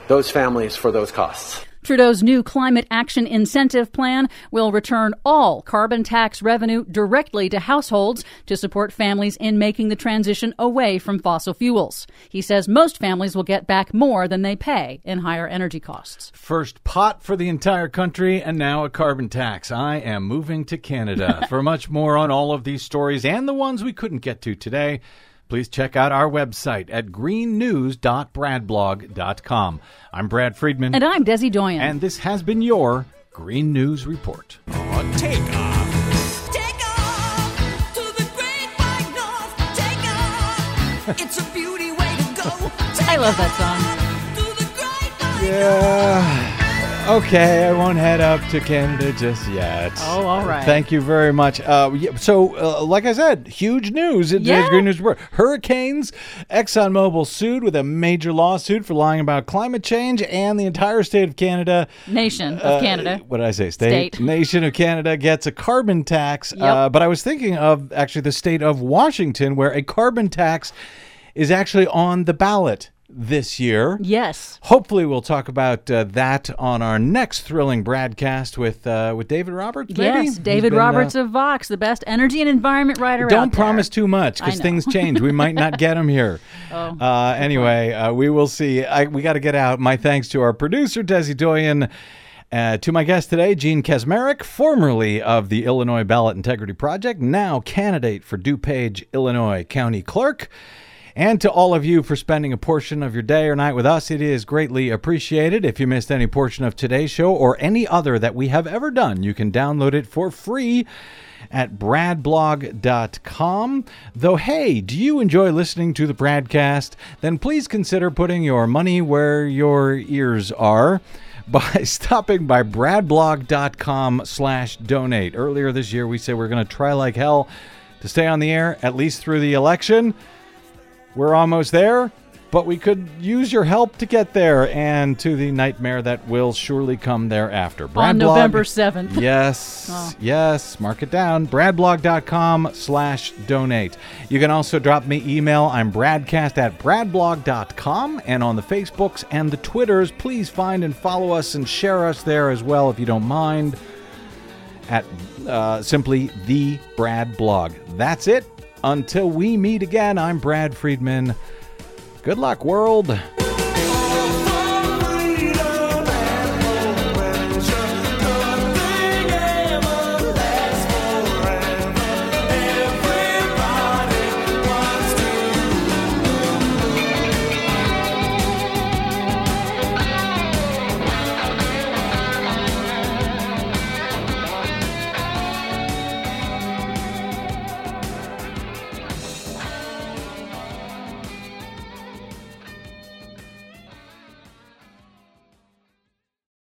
those families for those costs. Trudeau's new climate action incentive plan will return all carbon tax revenue directly to households to support families in making the transition away from fossil fuels. He says most families will get back more than they pay in higher energy costs. First pot for the entire country, and now a carbon tax. I am moving to Canada. for much more on all of these stories and the ones we couldn't get to today, please check out our website at greennews.bradblog.com. I'm Brad Friedman. And I'm Desi Doyen. And this has been your Green News Report. Take off. Take off to the great white north. Take off. It's a beauty way to go. Take I love that song. to the great white Yeah. Okay, I won't head up to Canada just yet. Oh, all right. Thank you very much. Uh, yeah, so, uh, like I said, huge news in today's Yeah. Green News Report. Hurricanes, ExxonMobil sued with a major lawsuit for lying about climate change, and the entire state of Canada. Nation uh, of Canada. What did I say? State. State. Nation of Canada gets a carbon tax. Yep. Uh, but I was thinking of actually the state of Washington, where a carbon tax is actually on the ballot this year. Yes. Hopefully, we'll talk about uh, that on our next thrilling broadcast with uh, with David Roberts. Maybe? Yes, David been, uh, Roberts of Vox, the best energy and environment writer don't promise too much because things change. We might not get him here. Oh, uh, anyway, uh, we will see. I, we got to get out. My thanks to our producer Desi Doyen. Uh, to my guest today, Jean Kaczmarek, formerly of the Illinois Ballot Integrity Project, now candidate for DuPage, Illinois County Clerk. And to all of you for spending a portion of your day or night with us, it is greatly appreciated. If you missed any portion of today's show or any other that we have ever done, you can download it for free at bradblog.com. Though, hey, do you enjoy listening to the Bradcast? Then please consider putting your money where your ears are by stopping by bradblog.com slash donate. Earlier this year, we said we're going to try like hell to stay on the air at least through the election. We're almost there, but we could use your help to get there and to the nightmare that will surely come thereafter. on Brad Blog- November 7th. Yes, Oh. yes. Mark it down. Bradblog.com slash donate. You can also drop me email. I'm bradcast at bradblog.com. And on the Facebooks and the Twitters, please find and follow us and share us there as well if you don't mind at uh, simply the Brad Blog. That's it. Until we meet again, I'm Brad Friedman. Good luck, world.